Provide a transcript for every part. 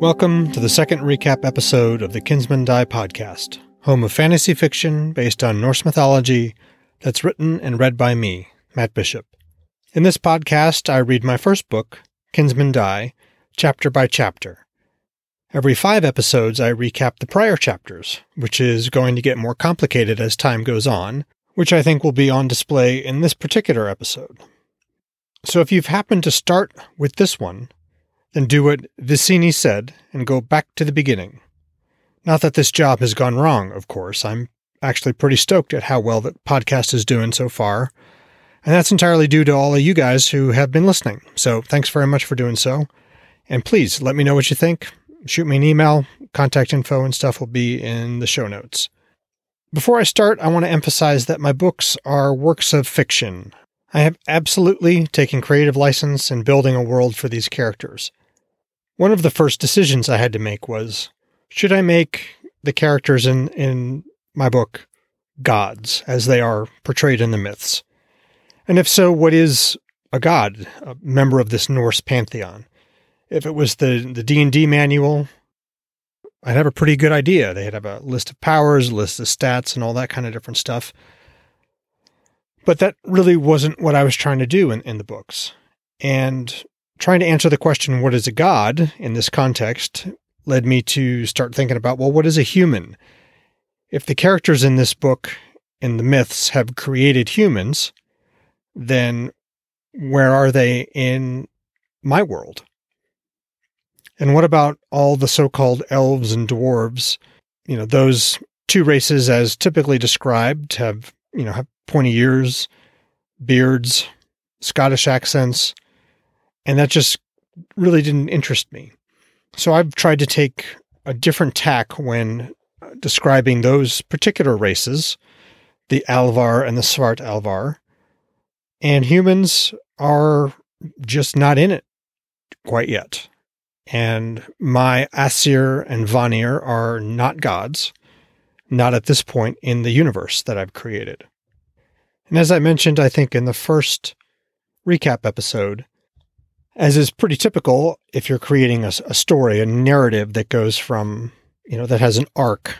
Welcome to the second recap episode of the Kinsmen Die podcast, home of fantasy fiction based on Norse mythology that's written and read by me, Matt Bishop. In this podcast, I read my first book, Kinsmen Die, chapter by chapter. Every five episodes, I recap the prior chapters, which is going to get more complicated as time goes on, which I think will be on display in this particular episode. So if you've happened to start with this one, then do what Vizzini said and go back to the beginning. Not that this job has gone wrong, of course. I'm actually pretty stoked at how well the podcast is doing so far. And that's entirely due to all of you guys who have been listening. So thanks very much for doing so. And please let me know what you think. Shoot me an email. Contact info and stuff will be in the show notes. Before I start, I want to emphasize that my books are works of fiction. I have absolutely taken creative license in building a world for these characters. One of the first decisions I had to make was should I make the characters in, in my book gods as they are portrayed in the myths? And if so, what is a god, a member of this Norse pantheon? If it was the, the D&D manual, I'd have a pretty good idea. They'd have a list of powers, a list of stats, and all that kind of different stuff. But that really wasn't what I was trying to do in, in the books. And trying to answer the question, what is a god in this context, led me to start thinking about, well, what is a human? If the characters in this book, in the myths, have created humans, then where are they in my world? And what about all the so called elves and dwarves? You know, those two races, as typically described, have, you know, have pointy ears, beards, Scottish accents, and that just really didn't interest me. So I've tried to take a different tack when uh, describing those particular races, the Alvar and the Svart Alvar. And humans are just not in it quite yet. And my Asir and Vanir are not gods, not at this point in the universe that I've created. And as I mentioned, I think in the first recap episode, as is pretty typical if you're creating a, a, story, a narrative that goes from, you know, that has an arc,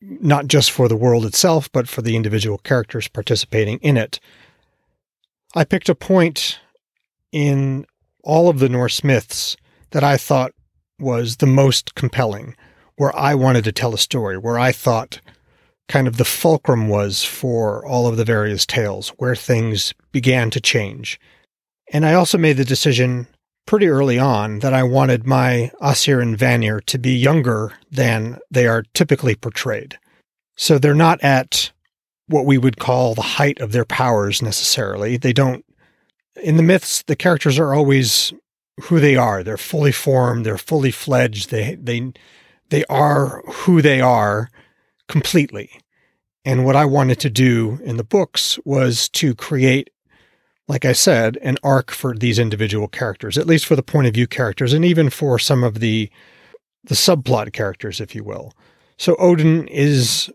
not just for the world itself, but for the individual characters participating in it. I picked a point in all of the Norse myths that I thought was the most compelling, where I wanted to tell a story, where I thought kind of the fulcrum was for all of the various tales, where things began to change. And I also made the decision pretty early on that I wanted my Aesir and Vanir to be younger than they are typically portrayed. So they're not at what we would call the height of their powers necessarily. They don't, in the myths, the characters are always who they are. They're fully formed, they're fully fledged, they, they, they are who they are completely. And what I wanted to do in the books was to create like I said, an arc for these individual characters, at least for the point of view characters, and even for some of the the subplot characters, if you will. So Odin is,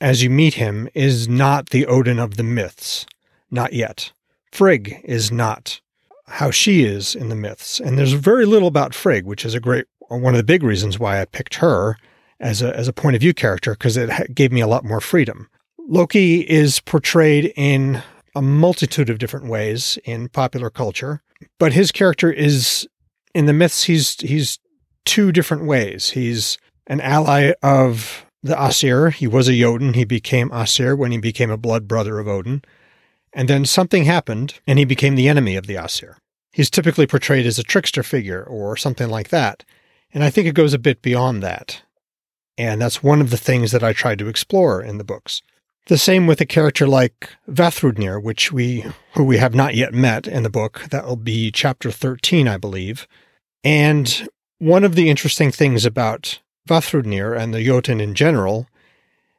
as you meet him, is not the Odin of the myths, not yet. Frigg is not how she is in the myths, and there's very little about Frigg, which is a great one of the big reasons why I picked her as a as a point of view character because it gave me a lot more freedom. Loki is portrayed in a multitude of different ways in popular culture, but his character is in the myths he's he's two different ways. He's an ally of the Aesir. He was a Jotun. He became Aesir when he became a blood brother of Odin. And then something happened and he became the enemy of the Aesir. He's typically portrayed as a trickster figure or something like that. And I think it goes a bit beyond that. And that's one of the things that I tried to explore in the books. The same with a character like Vafthrudnir, which we who we have not yet met in the book. That will be chapter 13, I believe. And one of the interesting things about Vafthrudnir and the Jotun in general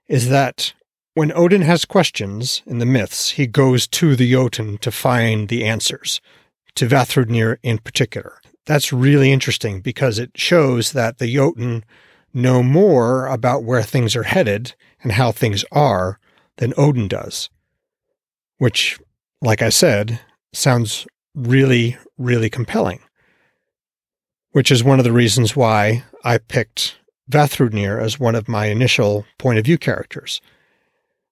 is that when Odin has questions in the myths, he goes to the Jotun to find the answers, to Vafthrudnir in particular. That's really interesting because it shows that the Jotun know more about where things are headed and how things are than Odin does, which, like I said, sounds really, really compelling. which is one of the reasons why I picked Vafthrudnir as one of my initial point of view characters.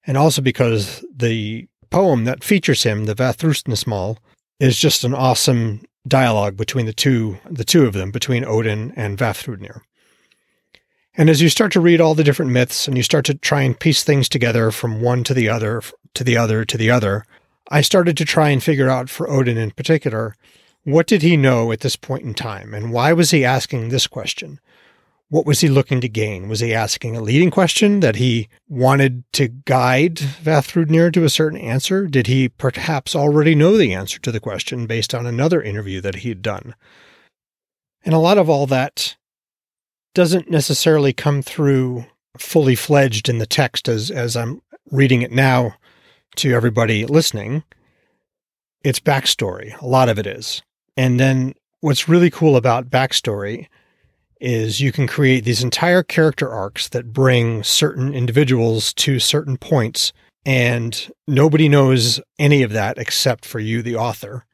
And also because the poem that features him, the Vafthrudnismal, is just an awesome dialogue between the two the two of them, between Odin and Vafthrudnir. And as you start to read all the different myths and you start to try and piece things together from one to the other, to the other, to the other, I started to try and figure out for Odin in particular, what did he know at this point in time? And why was he asking this question? What was he looking to gain? Was he asking a leading question that he wanted to guide Vafthrudnir to a certain answer? Did he perhaps already know the answer to the question based on another interview that he had done? And a lot of all that doesn't necessarily come through fully fledged in the text as, as I'm reading it now to everybody listening. It's backstory. A lot of it is. And then what's really cool about backstory is you can create these entire character arcs that bring certain individuals to certain points and nobody knows any of that except for you, the author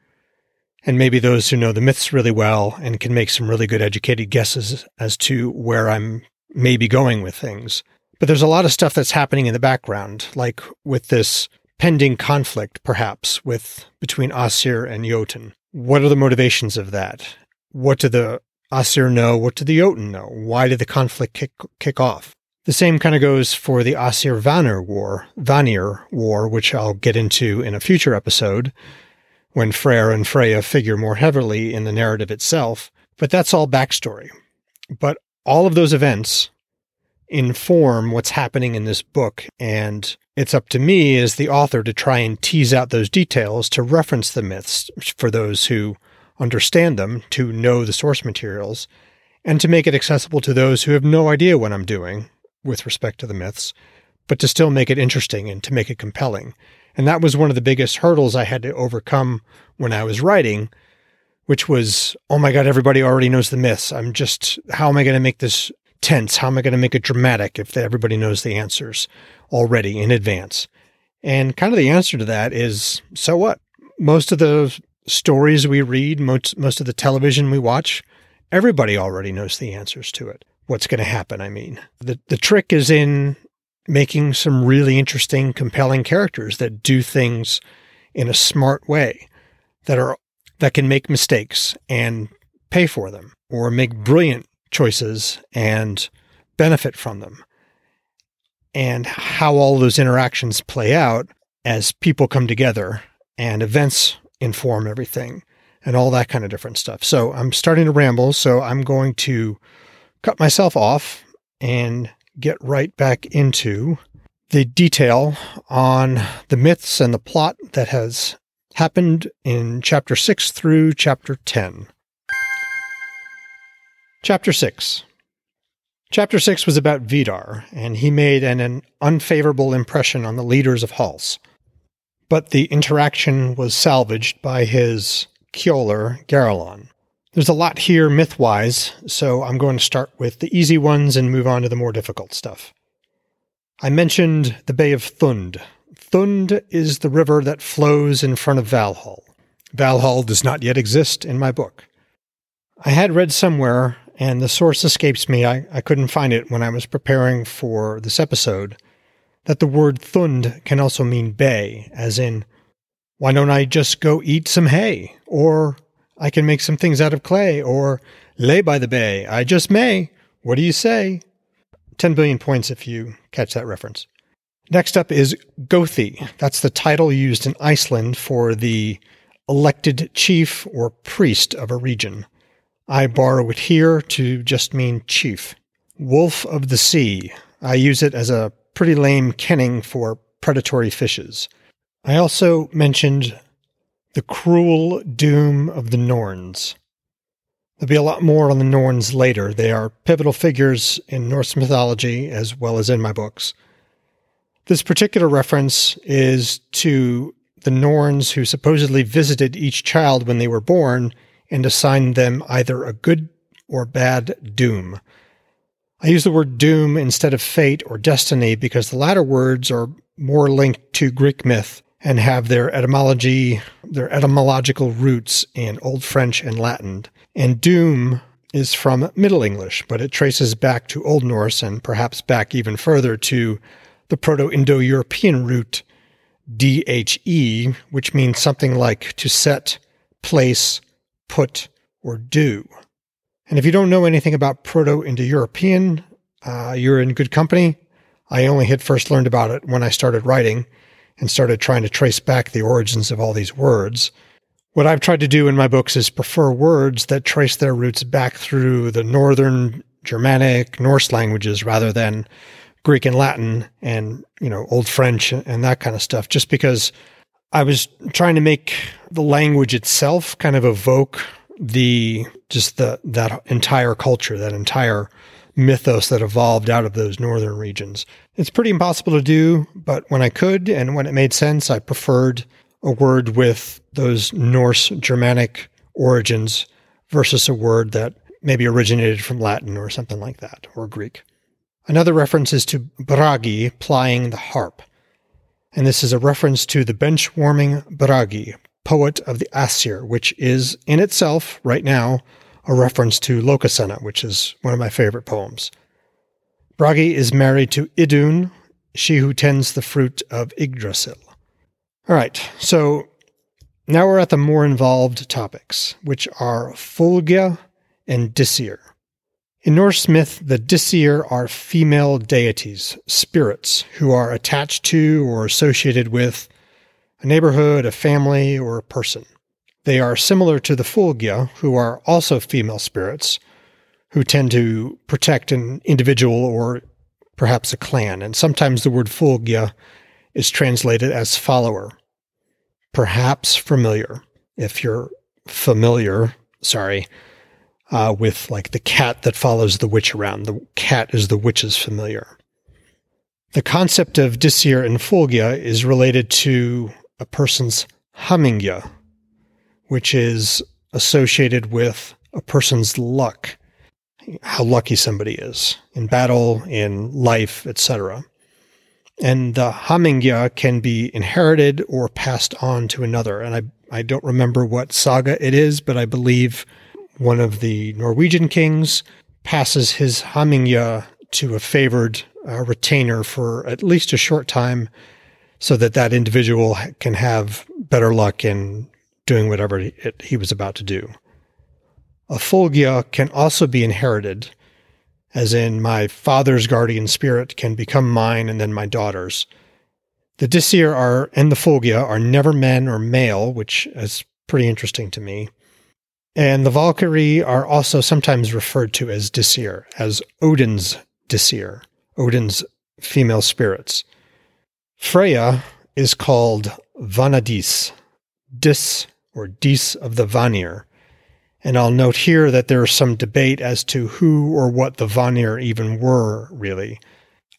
and maybe those who know the myths really well and can make some really good educated guesses as to where I'm maybe going with things. But there's a lot of stuff that's happening in the background, like with this pending conflict, perhaps, with between Aesir and Jotun. What are the motivations of that? What do the Aesir know? What do the Jotun know? Why did the conflict kick, kick off? The same kind of goes for the Aesir Vanir War, Vanir War, which I'll get into in a future episode when Freyr and Freya figure more heavily in the narrative itself, but that's all backstory. But all of those events inform what's happening in this book, and it's up to me as the author to try and tease out those details to reference the myths for those who understand them, to know the source materials, and to make it accessible to those who have no idea what I'm doing with respect to the myths, but to still make it interesting and to make it compelling. And that was one of the biggest hurdles I had to overcome when I was writing, which was, oh my God, everybody already knows the myths. I'm just, how am I going to make this tense? How am I going to make it dramatic if everybody knows the answers already in advance? And kind of the answer to that is, so what? Most of the stories we read, most, most of the television we watch, everybody already knows the answers to it. What's going to happen? I mean, the, the trick is in making some really interesting, compelling characters that do things in a smart way that are that can make mistakes and pay for them or make brilliant choices and benefit from them. And how all those interactions play out as people come together and events inform everything and all that kind of different stuff. So I'm starting to ramble, so I'm going to cut myself off and get right back into the detail on the myths and the plot that has happened in chapter 6 through chapter 10. Chapter 6 Chapter 6 was about Vidar, and he made an, an unfavorable impression on the leaders of Hals. But the interaction was salvaged by his Kjolar, Garalon. There's a lot here myth-wise, so I'm going to start with the easy ones and move on to the more difficult stuff. I mentioned the Bay of Thund. Thund is the river that flows in front of Valhall. Valhall does not yet exist in my book. I had read somewhere, and the source escapes me, I, I couldn't find it when I was preparing for this episode, that the word Thund can also mean bay, as in, why don't I just go eat some hay? Or I can make some things out of clay, or lay by the bay. I just may. What do you say? 10 billion points if you catch that reference. Next up is Gothi. That's the title used in Iceland for the elected chief or priest of a region. I borrow it here to just mean chief. Wolf of the sea. I use it as a pretty lame kenning for predatory fishes. I also mentioned the cruel doom of the Norns. There'll be a lot more on the Norns later. They are pivotal figures in Norse mythology as well as in my books. This particular reference is to the Norns who supposedly visited each child when they were born and assigned them either a good or bad doom. I use the word doom instead of fate or destiny because the latter words are more linked to Greek myth and have their etymology, their etymological roots in Old French and Latin. And doom is from Middle English, but it traces back to Old Norse and perhaps back even further to the Proto Indo European root DHE, which means something like to set, place, put, or do. And if you don't know anything about Proto Indo European, uh, you're in good company. I only had first learned about it when I started writing and started trying to trace back the origins of all these words. What I've tried to do in my books is prefer words that trace their roots back through the Northern Germanic, Norse languages rather than Greek and Latin and, you know, Old French and that kind of stuff, just because I was trying to make the language itself kind of evoke the just the that entire culture, that entire mythos that evolved out of those northern regions. It's pretty impossible to do, but when I could and when it made sense, I preferred a word with those Norse Germanic origins versus a word that maybe originated from Latin or something like that, or Greek. Another reference is to Bragi plying the harp. And this is a reference to the bench warming Bragi, poet of the Asir, which is in itself, right now, a reference to Lokasenna, which is one of my favorite poems. Bragi is married to Idun, she who tends the fruit of Yggdrasil. All right, so now we're at the more involved topics, which are Fylgja and Disir. In Norse myth, the Disir are female deities, spirits, who are attached to or associated with a neighborhood, a family, or a person. They are similar to the Fylgja, who are also female spirits, who tend to protect an individual or perhaps a clan. And sometimes the word Fylgja is translated as follower, perhaps familiar. If you're familiar, sorry, uh, with like the cat that follows the witch around, the cat is the witch's familiar. The concept of Disir and Fylgja is related to a person's Hamingja, which is associated with a person's luck how lucky somebody is in battle, in life, etc. And the Hamingja can be inherited or passed on to another. And I, I don't remember what saga it is, but I believe one of the Norwegian kings passes his Hamingja to a favored uh, retainer for at least a short time so that that individual can have better luck in doing whatever he, he was about to do. A fylgja can also be inherited, as in my father's guardian spirit can become mine and then my daughter's. The Disir are and the Fylgja are never men or male, which is pretty interesting to me. And the Valkyrie are also sometimes referred to as Disir, as Odin's Disir, Odin's female spirits. Freya is called Vanadis, Dis or Dis of the Vanir, and I'll note here that there is some debate as to who or what the Vanir even were, really.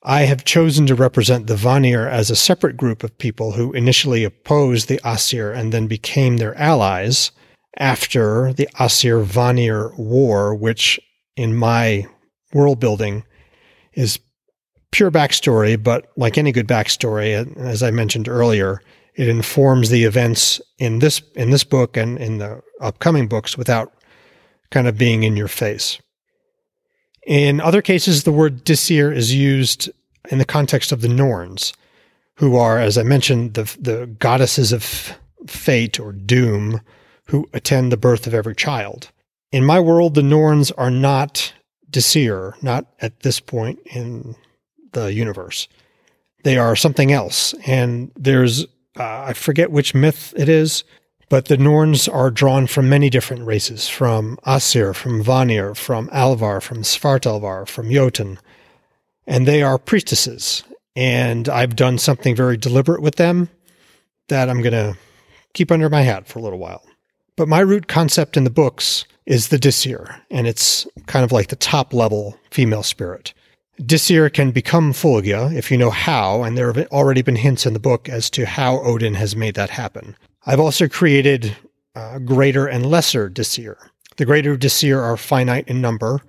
I have chosen to represent the Vanir as a separate group of people who initially opposed the Asir and then became their allies after the Asir Vanir War, which in my world building is pure backstory, but like any good backstory, as I mentioned earlier, it informs the events in this in this book and in the upcoming books without kind of being in your face. In other cases, the word Disir is used in the context of the Norns, who are, as I mentioned, the the goddesses of fate or doom, who attend the birth of every child. In my world, the Norns are not Disir, not at this point in the universe. They are something else, and there's uh, I forget which myth it is, but the Norns are drawn from many different races from Asir, from Vanir, from Alvar, from Svartalvar, from Jotun. And they are priestesses. And I've done something very deliberate with them that I'm going to keep under my hat for a little while. But my root concept in the books is the Disir, and it's kind of like the top level female spirit. Disir can become Fylgja if you know how, and there have already been hints in the book as to how Odin has made that happen. I've also created uh, greater and lesser Disir. The greater Disir are finite in number,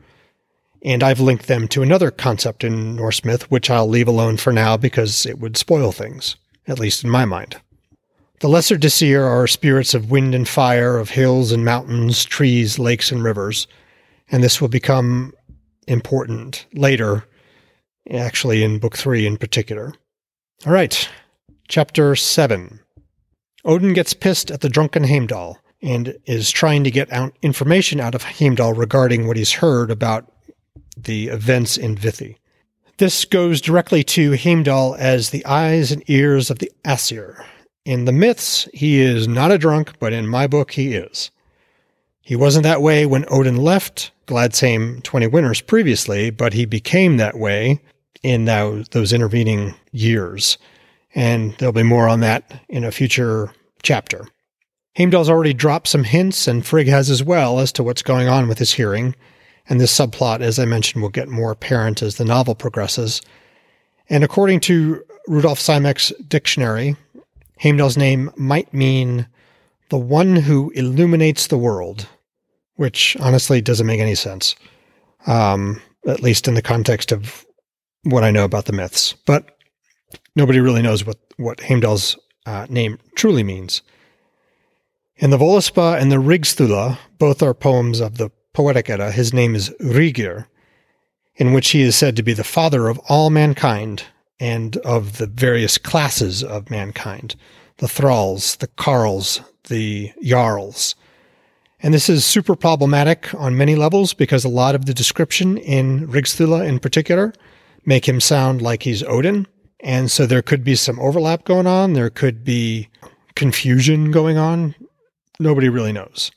and I've linked them to another concept in Norse myth, which I'll leave alone for now because it would spoil things, at least in my mind. The lesser Disir are spirits of wind and fire, of hills and mountains, trees, lakes, and rivers And this will become important later, actually, in Book 3 in particular. All right, Chapter 7 Odin gets pissed at the drunken Heimdall and is trying to get out information out of Heimdall regarding what he's heard about the events in Vithi. This goes directly to Heimdall as the eyes and ears of the Asir. In the myths, he is not a drunk, but in my book, he is. He wasn't that way when Odin left Gladsheim 20 winters previously, but he became that way in those intervening years. And there'll be more on that in a future chapter. Heimdall's already dropped some hints, and Frigg has as well, as to what's going on with his hearing. And this subplot, as I mentioned, will get more apparent as the novel progresses. And according to Rudolf Simek dictionary, Heimdall's name might mean the one who illuminates the world, which honestly doesn't make any sense, um, at least in the context of what I know about the myths. But nobody really knows what, what Heimdall's uh, name truly means. In the Voluspa and the Rigsthula, both are poems of the Poetic Edda, his name is Rigr, in which he is said to be the father of all mankind and of the various classes of mankind the thralls, the carls, the jarls. And this is super problematic on many levels because a lot of the description in Rigsthula in particular make him sound like he's Odin. And so there could be some overlap going on. There could be confusion going on. Nobody really knows.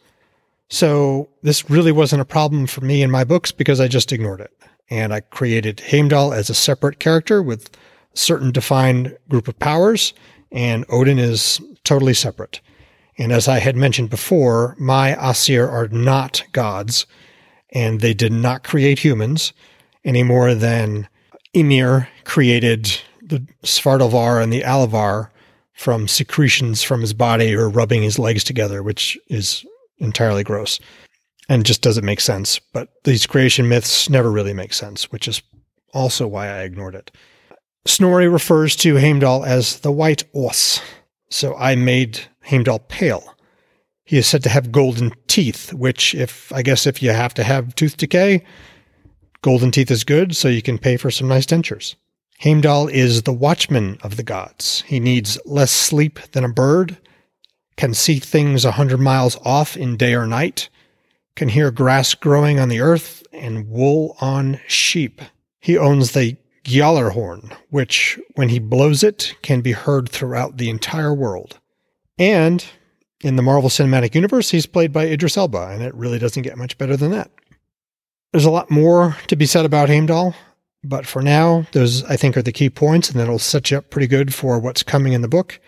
So this really wasn't a problem for me in my books because I just ignored it. And I created Heimdall as a separate character with a certain defined group of powers, and Odin is totally separate. And as I had mentioned before, my Asir are not gods, and they did not create humans any more than Ymir created the Svartalvar and the Alfar from secretions from his body or rubbing his legs together, which is entirely gross and just doesn't make sense. But these creation myths never really make sense, which is also why I ignored it. Snorri refers to Heimdall as the white os, so I made Heimdall pale. He is said to have golden teeth, which, if I guess if you have to have tooth decay, golden teeth is good, so you can pay for some nice dentures. Heimdall is the watchman of the gods. He needs less sleep than a bird, can see things a hundred miles off in day or night, can hear grass growing on the earth and wool on sheep. He owns the Gjallarhorn, which, when he blows it, can be heard throughout the entire world. And in the Marvel Cinematic Universe, he's played by Idris Elba, and it really doesn't get much better than that. There's a lot more to be said about Heimdall, but for now, those I think are the key points, and that'll set you up pretty good for what's coming in the book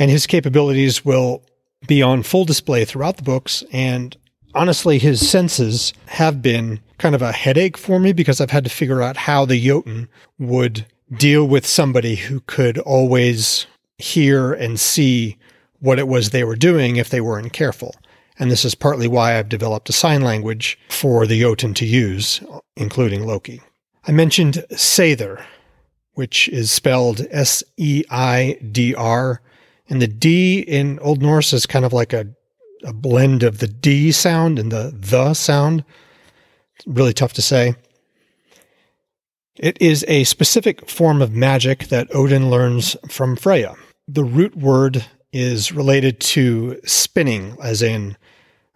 and his capabilities will be on full display throughout the books. And honestly, his senses have been kind of a headache for me because I've had to figure out how the Jotun would deal with somebody who could always hear and see what it was they were doing if they weren't careful. And this is partly why I've developed a sign language for the Jotun to use, including Loki. I mentioned Sather, which is spelled S E I D R and the D in Old Norse is kind of like a, a blend of the D sound and the the sound. really tough to say. It is a specific form of magic that Odin learns from Freya. The root word is related to spinning, as in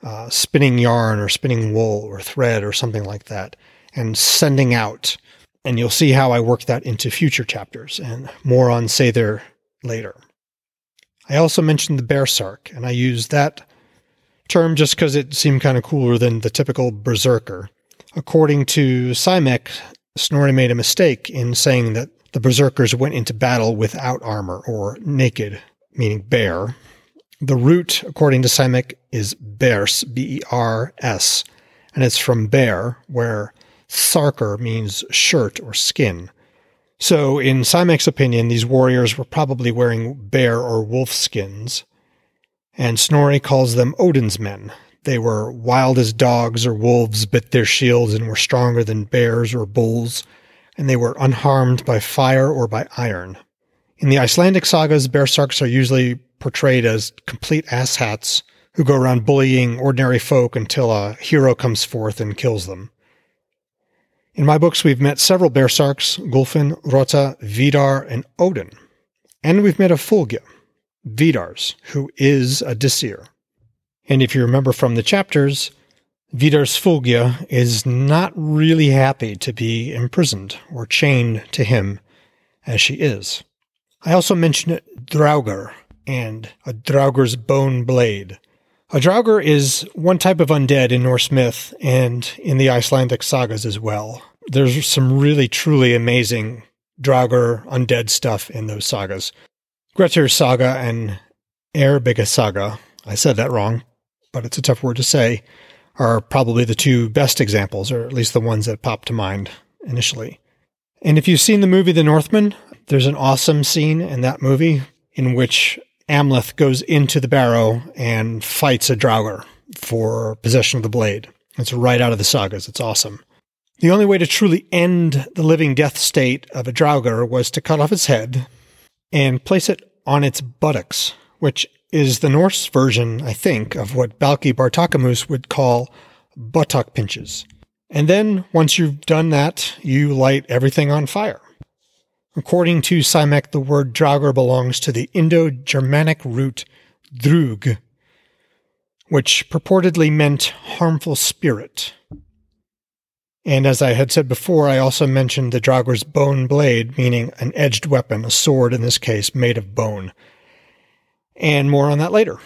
uh, spinning yarn or spinning wool or thread or something like that, and sending out. And you'll see how I work that into future chapters and more on Seidr later. I also mentioned the Bearsark, and I use that term just because it seemed kind of cooler than the typical berserker. According to Simek, Snorri made a mistake in saying that the berserkers went into battle without armor or naked, meaning bare. The root, according to Simek, is bers, B E R S, and it's from bear, where sarker means shirt or skin. So, in Simek's opinion, these warriors were probably wearing bear or wolf skins, and Snorri calls them Odin's men. They were wild as dogs or wolves, bit their shields and were stronger than bears or bulls, and they were unharmed by fire or by iron. In the Icelandic sagas, bearsarks are usually portrayed as complete asshats who go around bullying ordinary folk until a hero comes forth and kills them. In my books, we've met several Bearsarks, Gulfin, Rota, Vidar, and Odin. And we've met a Fylgja, Vidars, who is a Disir. And if you remember from the chapters, Vidar's Fylgja is not really happy to be imprisoned or chained to him as she is. I also mentioned Draugr and a Draugr's bone blade. A Draugr is one type of undead in Norse myth and in the Icelandic sagas as well. There's some really truly amazing Draugr undead stuff in those sagas. Grettir saga and Eyrbyggja saga, I said that wrong, but it's a tough word to say, are probably the two best examples, or at least the ones that pop to mind initially. And if you've seen the movie The Northman, there's an awesome scene in that movie in which Amleth goes into the barrow and fights a Draugr for possession of the blade. It's right out of the sagas. It's awesome. The only way to truly end the living death state of a Draugr was to cut off its head and place it on its buttocks, which is the Norse version, I think, of what Balki Bartokomous would call buttock pinches. And then, once you've done that, you light everything on fire. According to Simek, the word Draugr belongs to the Indo Germanic root drug, which purportedly meant harmful spirit. And as I had said before, I also mentioned the Draugr's bone blade, meaning an edged weapon, a sword in this case, made of bone. And more on that later.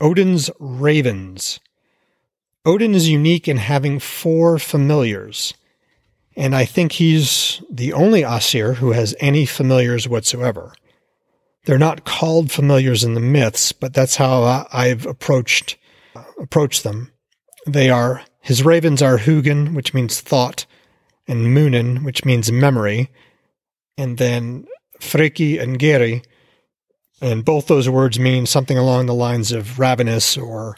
Odin's Ravens. Odin is unique in having four familiars, and I think he's the only Asir who has any familiars whatsoever. They're not called familiars in the myths, but that's how I've approached approached them. They are his ravens are Hugin, which means thought, and Munin, which means memory, and then Freki and Geri, and both those words mean something along the lines of ravenous or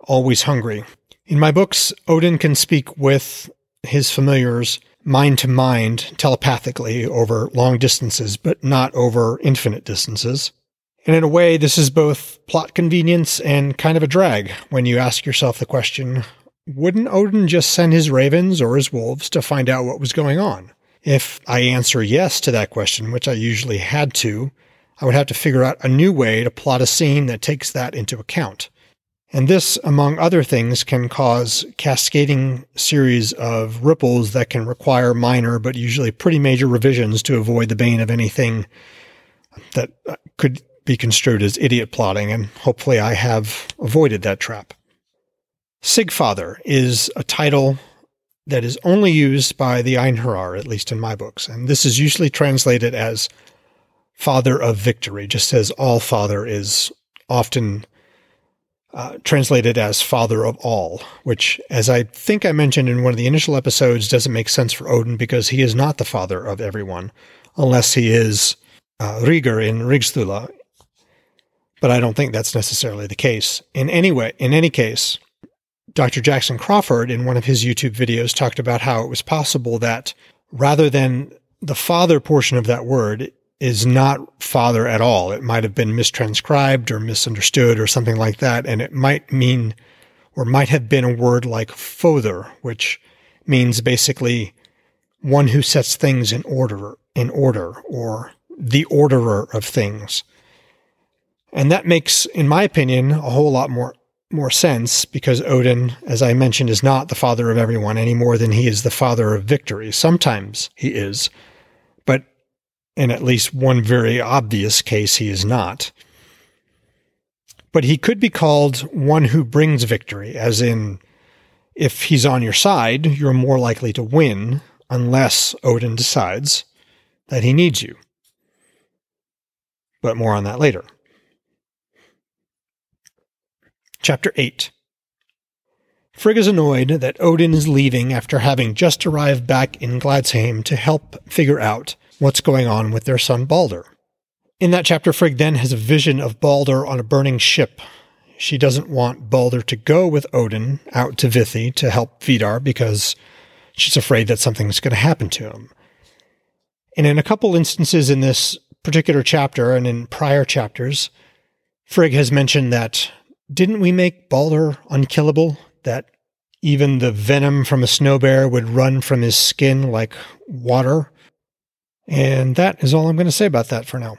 always hungry. In my books, Odin can speak with his familiars mind to mind telepathically over long distances, but not over infinite distances. And in a way, this is both plot convenience and kind of a drag when you ask yourself the question wouldn't Odin just send his ravens or his wolves to find out what was going on? If I answer yes to that question, which I usually had to, I would have to figure out a new way to plot a scene that takes that into account. And this, among other things, can cause cascading series of ripples that can require minor but usually pretty major revisions to avoid the bane of anything that uh, could be construed as idiot plotting. And hopefully I have avoided that trap. Sigfather is a title that is only used by the Einherjar, at least in my books. And this is usually translated as father of victory, just as all father is often uh, translated as father of all, which, as I think I mentioned in one of the initial episodes, doesn't make sense for Odin because he is not the father of everyone, unless he is uh, Rigr in Rigsthula. But I don't think that's necessarily the case. In any way, in any case, Dr. Jackson Crawford, in one of his YouTube videos, talked about how it was possible that rather than the father portion of that word, is not father at all. It might have been mistranscribed or misunderstood or something like that. And it might mean or might have been a word like fother, which means basically one who sets things in order, in order, or the orderer of things. And that makes, in my opinion, a whole lot more more sense because Odin, as I mentioned, is not the father of everyone any more than he is the father of victory. Sometimes he is, in at least one very obvious case, he is not. But he could be called one who brings victory, as in, if he's on your side, you're more likely to win, unless Odin decides that he needs you. But more on that later. Chapter 8 Frigg is annoyed that Odin is leaving after having just arrived back in Gladsheim to help figure out what's going on with their son Balder. In that chapter, Frigg then has a vision of Balder on a burning ship. She doesn't want Balder to go with Odin out to Vithi to help Vidar because she's afraid that something's going to happen to him. And in a couple instances in this particular chapter and in prior chapters, Frigg has mentioned that didn't we make Balder unkillable? That even the venom from a snow bear would run from his skin like water? And that is all I'm going to say about that for now.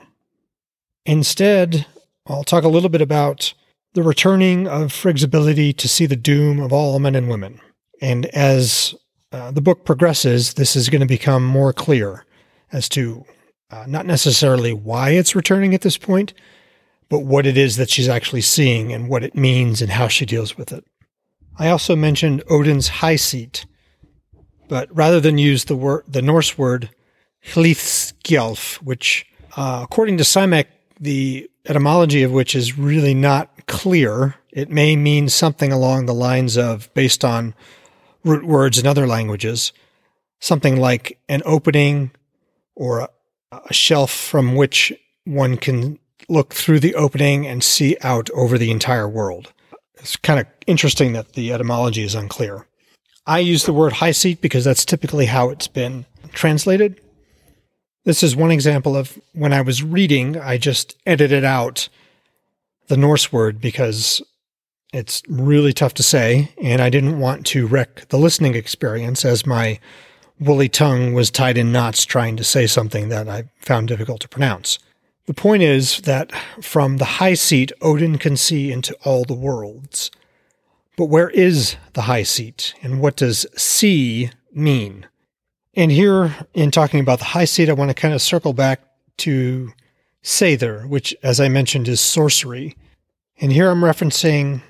Instead, I'll talk a little bit about the returning of Frigg's ability to see the doom of all men and women. And as uh, the book progresses, this is going to become more clear as to uh, not necessarily why it's returning at this point, but what it is that she's actually seeing and what it means and how she deals with it. I also mentioned Odin's high seat, but rather than use the word, the Norse word Hlithskjalf, which, uh, according to Simek, the etymology of which is really not clear. It may mean something along the lines of, based on root words in other languages, something like an opening or a, a shelf from which one can look through the opening and see out over the entire world. It's kind of interesting that the etymology is unclear. I use the word high seat because that's typically how it's been translated. This is one example of when I was reading, I just edited out the Norse word because it's really tough to say, and I didn't want to wreck the listening experience as my woolly tongue was tied in knots trying to say something that I found difficult to pronounce. The point is that from the high seat, Odin can see into all the worlds. But where is the high seat, and what does see mean? And here, in talking about the high seat, I want to kind of circle back to Seidr, which, as I mentioned, is sorcery. And here I'm referencing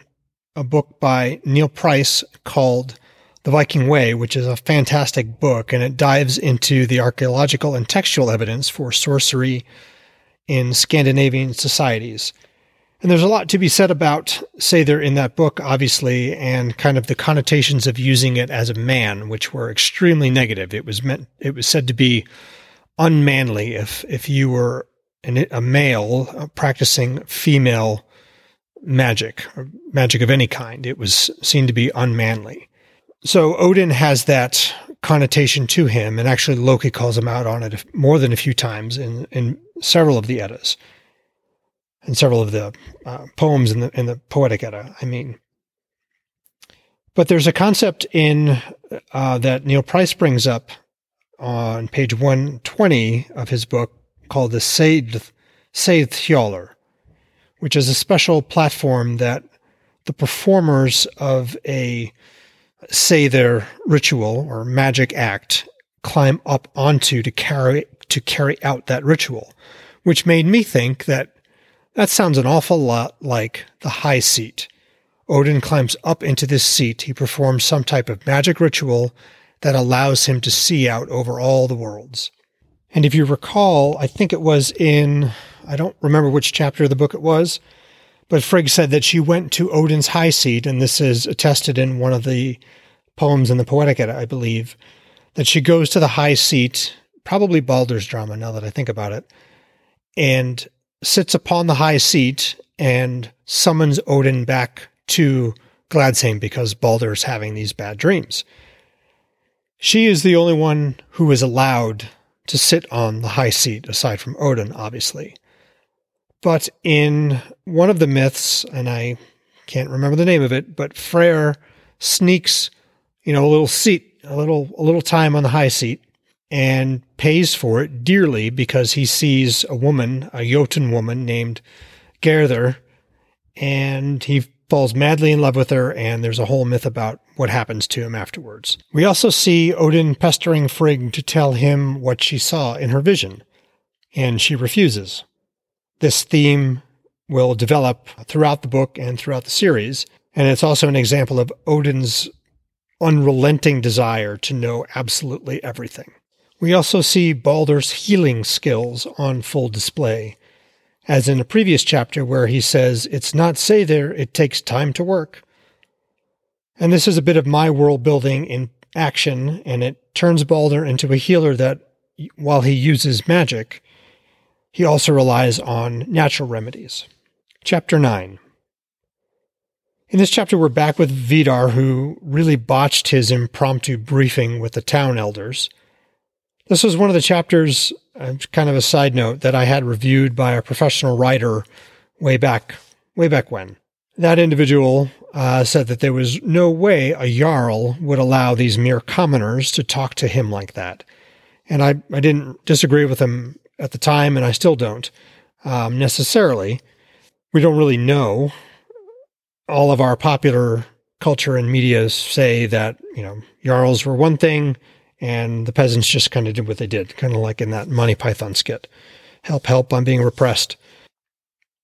a book by Neil Price called The Viking Way, which is a fantastic book, and it dives into the archaeological and textual evidence for sorcery in Scandinavian societies. And there's a lot to be said about Seidr in that book, obviously, and kind of the connotations of using it as a man, which were extremely negative. It was meant, it was said to be unmanly if, if you were an, a male uh, practicing female magic or magic of any kind. It was seen to be unmanly. So Odin has that connotation to him, and actually Loki calls him out on it more than a few times in, in several of the Eddas and several of the uh, poems in the in the Poetic Edda. I mean, but there's a concept in uh, that Neil Price brings up on page 120 of his book called the Seid Seidthjoller, which is a special platform that the performers of a say their ritual or magic act climb up onto to carry to carry out that ritual, which made me think that that sounds an awful lot like the high seat. Odin climbs up into this seat. He performs some type of magic ritual that allows him to see out over all the worlds. And if you recall, I think it was in, I don't remember which chapter of the book it was, but Frigg said that she went to Odin's high seat, and this is attested in one of the poems in the Poetic Edda, I believe, that she goes to the high seat, probably Balder's drama, now that I think about it, and sits upon the high seat and summons Odin back to Gladsheim because Balder is having these bad dreams. She is the only one who is allowed to sit on the high seat, aside from Odin, obviously. But in one of the myths, and I can't remember the name of it, but Freyr sneaks, you know, a little seat, a little a little time on the high seat, and pays for it dearly because he sees a woman, a Jotun woman named Gerther, and he falls madly in love with her, and there's a whole myth about what happens to him afterwards. We also see Odin pestering Frigg to tell him what she saw in her vision, and she refuses. This theme will develop throughout the book and throughout the series, and it's also an example of Odin's unrelenting desire to know absolutely everything. We also see Balder's healing skills on full display, as in a previous chapter where he says, It's not say there, it takes time to work. And this is a bit of my world building in action, and it turns Balder into a healer that, while he uses magic, he also relies on natural remedies. Chapter 9. In this chapter, we're back with Vidar, who really botched his impromptu briefing with the town elders. This was one of the chapters, uh, kind of a side note, that I had reviewed by a professional writer way back way back when. That individual uh, said that there was no way a Jarl would allow these mere commoners to talk to him like that. And I, I didn't disagree with him at the time, and I still don't um, necessarily. We don't really know. All of our popular culture and media say that, you know, Jarls were one thing and the peasants just kind of did what they did, kind of like in that Monty Python skit help, help, I'm being repressed.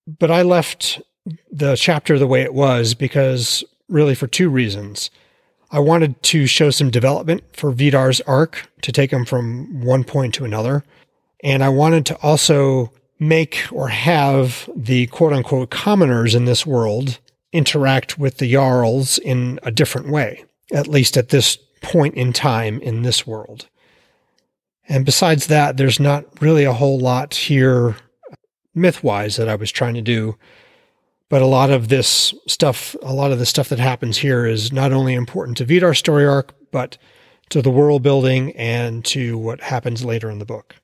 But I left the chapter the way it was because really for two reasons. I wanted to show some development for Vidar's arc to take him from one point to another. And I wanted to also make or have the quote unquote commoners in this world interact with the Jarls in a different way, at least at this point in time in this world. And besides that, there's not really a whole lot here myth wise that I was trying to do. But a lot of this stuff, a lot of the stuff that happens here is not only important to Vidar's story arc, but to the world building and to what happens later in the book.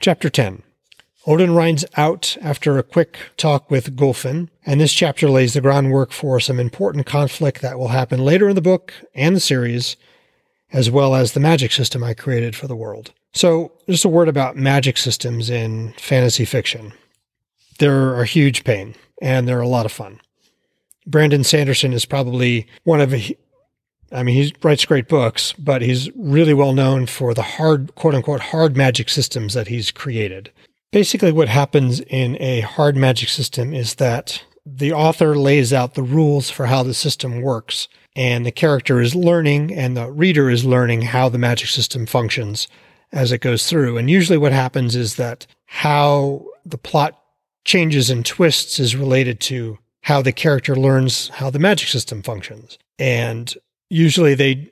Chapter 10 Odin rides out after a quick talk with Gulfin, and this chapter lays the groundwork for some important conflict that will happen later in the book and the series, as well as the magic system I created for the world. So, just a word about magic systems in fantasy fiction. They're a huge pain, and they're a lot of fun. Brandon Sanderson is probably one of I mean, he writes great books, but he's really well known for the hard, quote unquote, hard magic systems that he's created. Basically, what happens in a hard magic system is that the author lays out the rules for how the system works, and the character is learning, and the reader is learning how the magic system functions as it goes through. And usually, what happens is that how the plot changes and twists is related to how the character learns how the magic system functions. And usually they,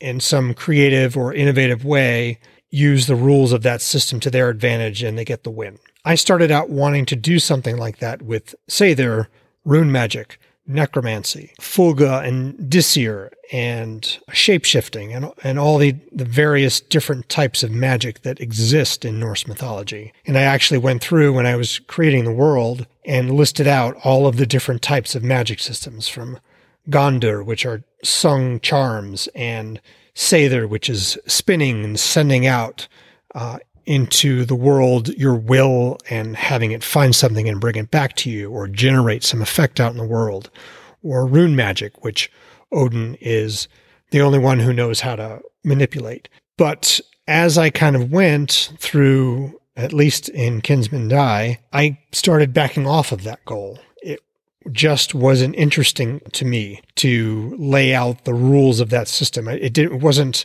in some creative or innovative way, use the rules of that system to their advantage and they get the win. I started out wanting to do something like that with, say, their rune magic, necromancy, Fylgja and Disir, and shapeshifting, and, and all the, the various different types of magic that exist in Norse mythology. And I actually went through when I was creating the world and listed out all of the different types of magic systems from Galdr, which are sung charms, and Seidr, which is spinning and sending out uh, into the world your will and having it find something and bring it back to you, or generate some effect out in the world, or rune magic, which Odin is the only one who knows how to manipulate. But as I kind of went through, at least in Kinsmen Die, I started backing off of that goal just wasn't interesting to me to lay out the rules of that system. It didn't, it wasn't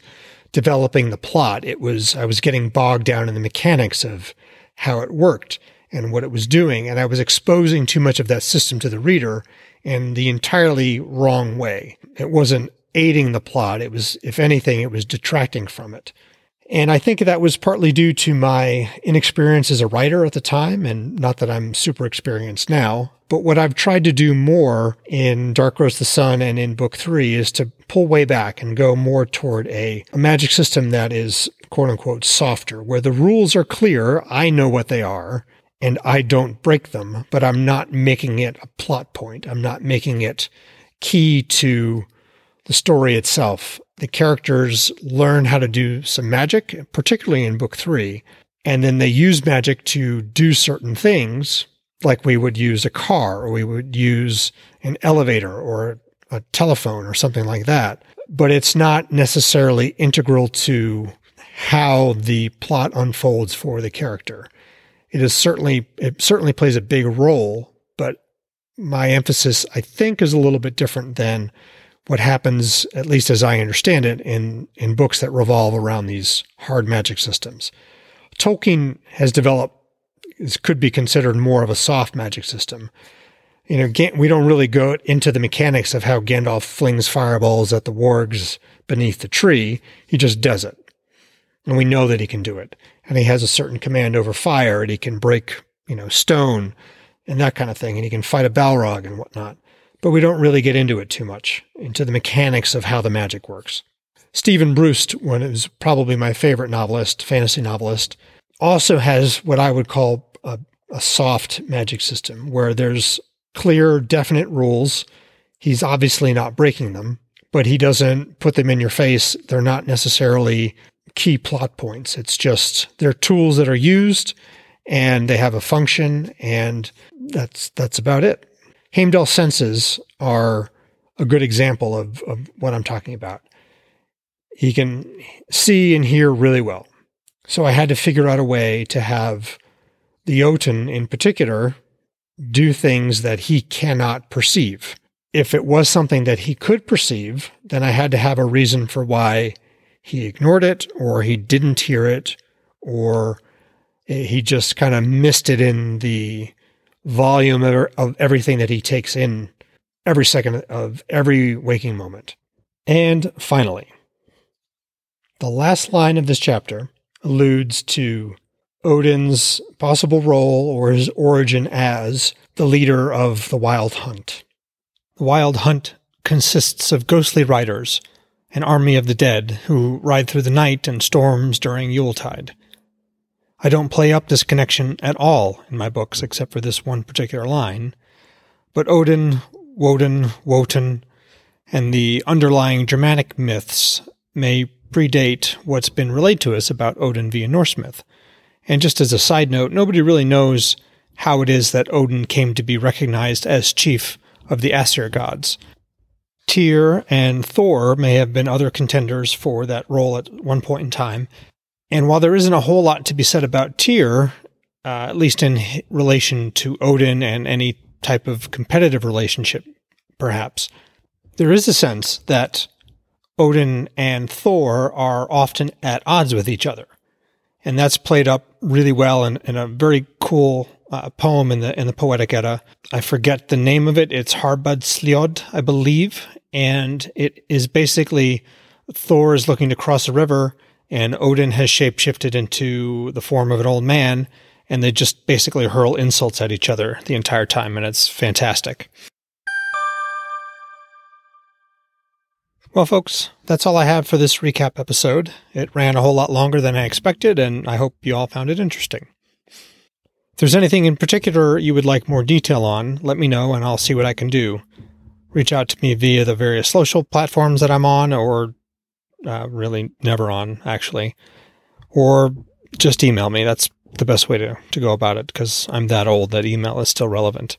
developing the plot. It was, I was getting bogged down in the mechanics of how it worked and what it was doing. And I was exposing too much of that system to the reader in the entirely wrong way. It wasn't aiding the plot. It was, if anything, it was detracting from it. And I think that was partly due to my inexperience as a writer at the time, and not that I'm super experienced now. But what I've tried to do more in Dark Rose the Sun and in book three is to pull way back and go more toward a, a magic system that is quote unquote softer, where the rules are clear. I know what they are and I don't break them, but I'm not making it a plot point. I'm not making it key to the story itself the characters learn how to do some magic, particularly in book three, and then they use magic to do certain things, like we would use a car or we would use an elevator or a telephone or something like that. But it's not necessarily integral to how the plot unfolds for the character. It is certainly, it certainly plays a big role, but my emphasis, I think, is a little bit different than what happens, at least as I understand it, in, in books that revolve around these hard magic systems. Tolkien has developed, this could be considered more of a soft magic system. You know, we don't really go into the mechanics of how Gandalf flings fireballs at the wargs beneath the tree. He just does it. And we know that he can do it. And he has a certain command over fire and he can break, you know, stone and that kind of thing. And he can fight a Balrog and whatnot but we don't really get into it too much, into the mechanics of how the magic works. Steven Brust, one is probably my favorite novelist, fantasy novelist, also has what I would call a, a soft magic system where there's clear, definite rules. He's obviously not breaking them, but he doesn't put them in your face. They're not necessarily key plot points. It's just they're tools that are used and they have a function and that's that's about it. Heimdall senses are a good example of, of what I'm talking about. He can see and hear really well. So I had to figure out a way to have the Jotun in particular do things that he cannot perceive. If it was something that he could perceive, then I had to have a reason for why he ignored it or he didn't hear it or he just kind of missed it in the volume of everything that he takes in every second of every waking moment. And finally, the last line of this chapter alludes to Odin's possible role or his origin as the leader of the Wild Hunt. The Wild Hunt consists of ghostly riders, an army of the dead who ride through the night and storms during Yuletide. I don't play up this connection at all in my books except for this one particular line, but Odin, Woden, Wotan, and the underlying Germanic myths may predate what's been relayed to us about Odin via Norse myth. And just as a side note, nobody really knows how it is that Odin came to be recognized as chief of the Aesir gods. Tyr and Thor may have been other contenders for that role at one point in time. And while there isn't a whole lot to be said about Tyr, uh, at least in relation to Odin and any type of competitive relationship, perhaps, there is a sense that Odin and Thor are often at odds with each other and that's played up really well in, in a very cool uh, poem in the in the Poetic Edda. I forget the name of it. It's Harbad Harbardsljóð, I believe, and it is basically Thor is looking to cross a river, and Odin has shapeshifted into the form of an old man, and they just basically hurl insults at each other the entire time, and it's fantastic. Well, folks, that's all I have for this recap episode. It ran a whole lot longer than I expected, and I hope you all found it interesting. If there's anything in particular you would like more detail on, let me know and I'll see what I can do. Reach out to me via the various social platforms that I'm on, or uh, really never on, actually. Or just email me. That's the best way to, to go about it because I'm that old that email is still relevant.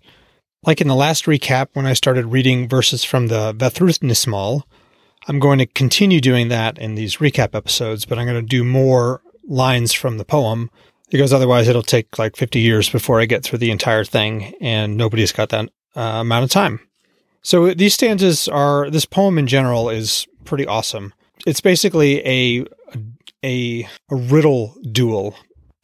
Like in the last recap, when I started reading verses from the Vafthrûdnismál, I'm going to continue doing that in these recap episodes, but I'm going to do more lines from the poem because otherwise it'll take like 50 years before I get through the entire thing, and nobody's got that uh, amount of time. So these stanzas are this poem in general is pretty awesome. It's basically a a, a riddle duel,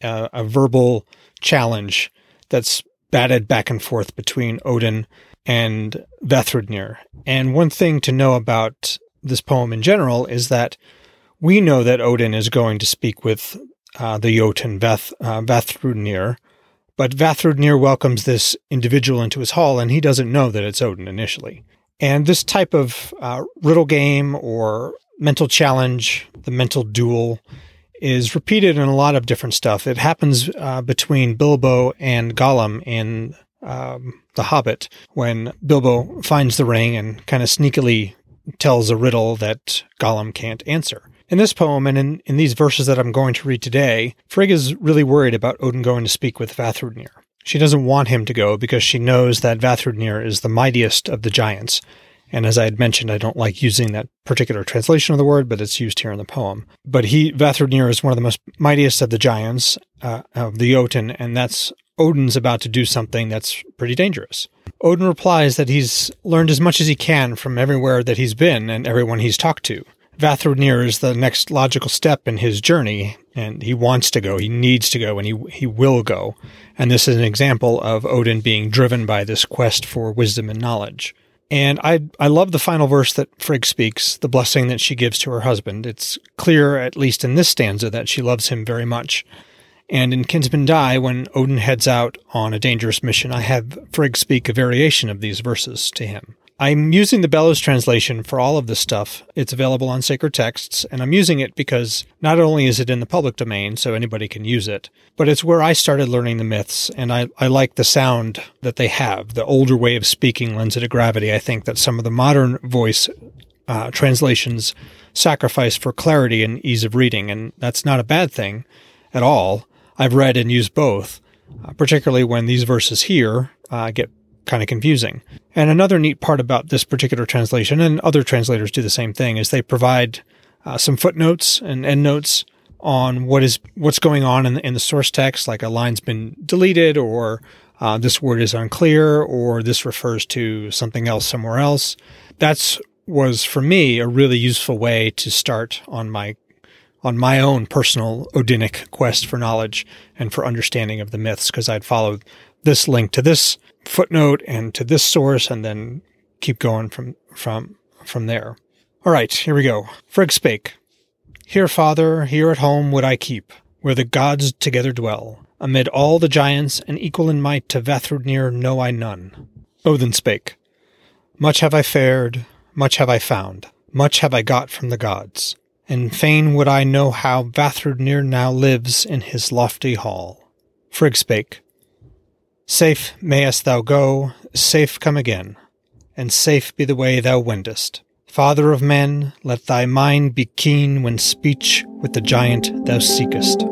uh, a verbal challenge that's batted back and forth between Odin and Vafthrûdnir. And one thing to know about this poem in general is that we know that Odin is going to speak with uh, the Jotun Vath, uh, but Vafthrûdnir welcomes this individual into his hall, and he doesn't know that it's Odin initially. And this type of uh, riddle game or mental challenge, the mental duel, is repeated in a lot of different stuff. It happens uh, between Bilbo and Gollum in um, The Hobbit when Bilbo finds the ring and kind of sneakily tells a riddle that Gollum can't answer. In this poem and in, in these verses that I'm going to read today, Frigg is really worried about Odin going to speak with Vafthrûdnir. She doesn't want him to go because she knows that Vafthrûdnir is the mightiest of the giants. And as I had mentioned, I don't like using that particular translation of the word, but it's used here in the poem. But he, Vafthrûdnir, is one of the most mightiest of the giants, uh, of the Jotun, and that's Odin's about to do something that's pretty dangerous. Odin replies that he's learned as much as he can from everywhere that he's been and everyone he's talked to. Vafthrûdnir is the next logical step in his journey, and he wants to go, he needs to go, and he, he will go. And this is an example of Odin being driven by this quest for wisdom and knowledge. And I, I love the final verse that Frigg speaks, the blessing that she gives to her husband. It's clear, at least in this stanza, that she loves him very much. And in Kinsmen Die, when Odin heads out on a dangerous mission, I have Frigg speak a variation of these verses to him. I'm using the Bellows translation for all of this stuff. It's available on Sacred Texts, and I'm using it because not only is it in the public domain, so anybody can use it, but it's where I started learning the myths, and I, I like the sound that they have. The older way of speaking lends it a gravity. I think that some of the modern voice uh, translations sacrifice for clarity and ease of reading, and that's not a bad thing at all. I've read and used both, uh, particularly when these verses here uh, get kind of confusing. And another neat part about this particular translation, and other translators do the same thing, is they provide uh, some footnotes and endnotes on what is what's going on in the, in the source text, like a line's been deleted, or uh, this word is unclear, or this refers to something else somewhere else. That's was for me a really useful way to start on my on my own personal Odinic quest for knowledge and for understanding of the myths because I'd followed this link to this footnote and to this source and then keep going from from from there. All right, here we go. Frigg spake. Here, father, here at home would I keep, where the gods together dwell. Amid all the giants, and equal in might to Vafthrûdnir know I none. Odin spake. Much have I fared, much have I found, much have I got from the gods, and fain would I know how Vafthrûdnir now lives in his lofty hall. Frigg spake. Safe mayest thou go, safe come again, and safe be the way thou wendest. Father of men, let thy mind be keen when speech with the giant thou seekest.